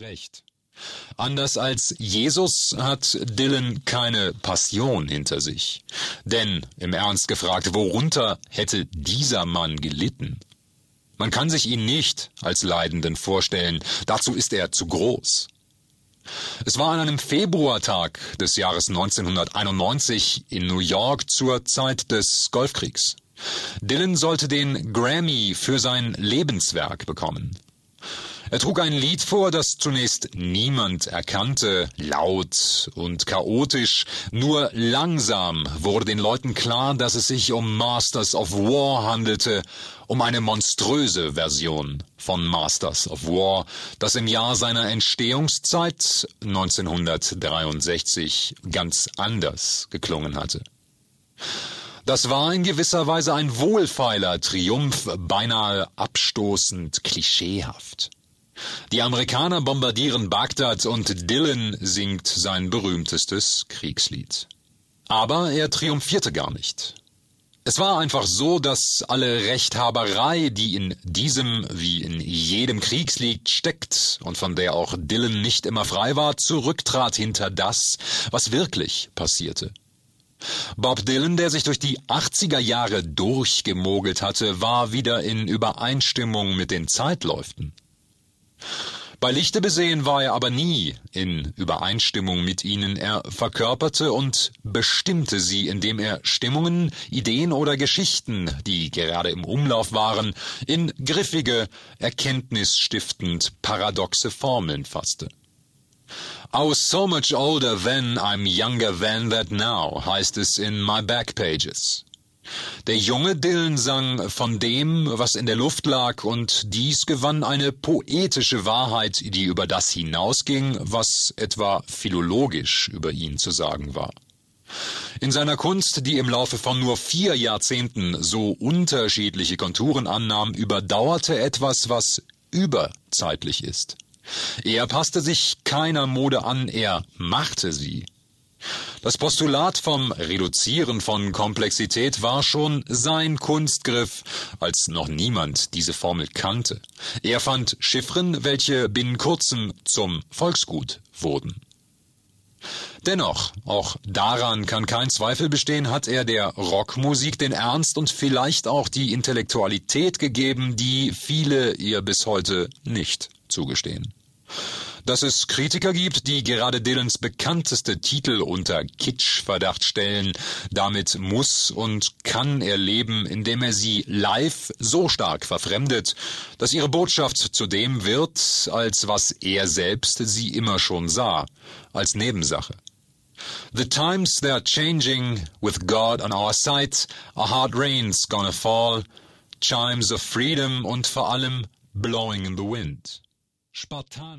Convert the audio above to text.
recht. Anders als Jesus hat Dylan keine Passion hinter sich. Denn, im Ernst gefragt, worunter hätte dieser Mann gelitten? Man kann sich ihn nicht als Leidenden vorstellen, dazu ist er zu groß. Es war an einem Februartag des Jahres 1991 in New York zur Zeit des Golfkriegs. Dylan sollte den Grammy für sein Lebenswerk bekommen. Er trug ein Lied vor, das zunächst niemand erkannte, laut und chaotisch, nur langsam wurde den Leuten klar, dass es sich um Masters of War handelte, um eine monströse Version von Masters of War, das im Jahr seiner Entstehungszeit 1963 ganz anders geklungen hatte. Das war in gewisser Weise ein wohlfeiler Triumph, beinahe abstoßend klischeehaft. Die Amerikaner bombardieren Bagdad und Dylan singt sein berühmtestes Kriegslied. Aber er triumphierte gar nicht. Es war einfach so, dass alle Rechthaberei, die in diesem wie in jedem Kriegslied steckt und von der auch Dylan nicht immer frei war, zurücktrat hinter das, was wirklich passierte. Bob Dylan, der sich durch die 80er Jahre durchgemogelt hatte, war wieder in Übereinstimmung mit den Zeitläuften. Bei Lichte besehen war er aber nie in Übereinstimmung mit ihnen. Er verkörperte und bestimmte sie, indem er Stimmungen, Ideen oder Geschichten, die gerade im Umlauf waren, in griffige, erkenntnisstiftend paradoxe Formeln fasste. I was so much older then, I'm younger than that now, heißt es in My Back Pages. Der junge Dylan sang von dem, was in der Luft lag, und dies gewann eine poetische Wahrheit, die über das hinausging, was etwa philologisch über ihn zu sagen war. In seiner Kunst, die im Laufe von nur vier Jahrzehnten so unterschiedliche Konturen annahm, überdauerte etwas, was überzeitlich ist. Er passte sich keiner Mode an, er machte sie. Das Postulat vom Reduzieren von Komplexität war schon sein Kunstgriff, als noch niemand diese Formel kannte. Er fand Chiffren, welche binnen kurzem zum Volksgut wurden. Dennoch, auch daran kann kein Zweifel bestehen, hat er der Rockmusik den Ernst und vielleicht auch die Intellektualität gegeben, die viele ihr bis heute nicht zugestehen. Dass es Kritiker gibt, die gerade Dylans bekannteste Titel unter Kitsch-Verdacht stellen, damit muss und kann er leben, indem er sie live so stark verfremdet, dass ihre Botschaft zu dem wird, als was er selbst sie immer schon sah, als Nebensache. The times they're changing, with God on our side, a hard rain's gonna fall, chimes of freedom und vor allem blowing in the wind. Spartan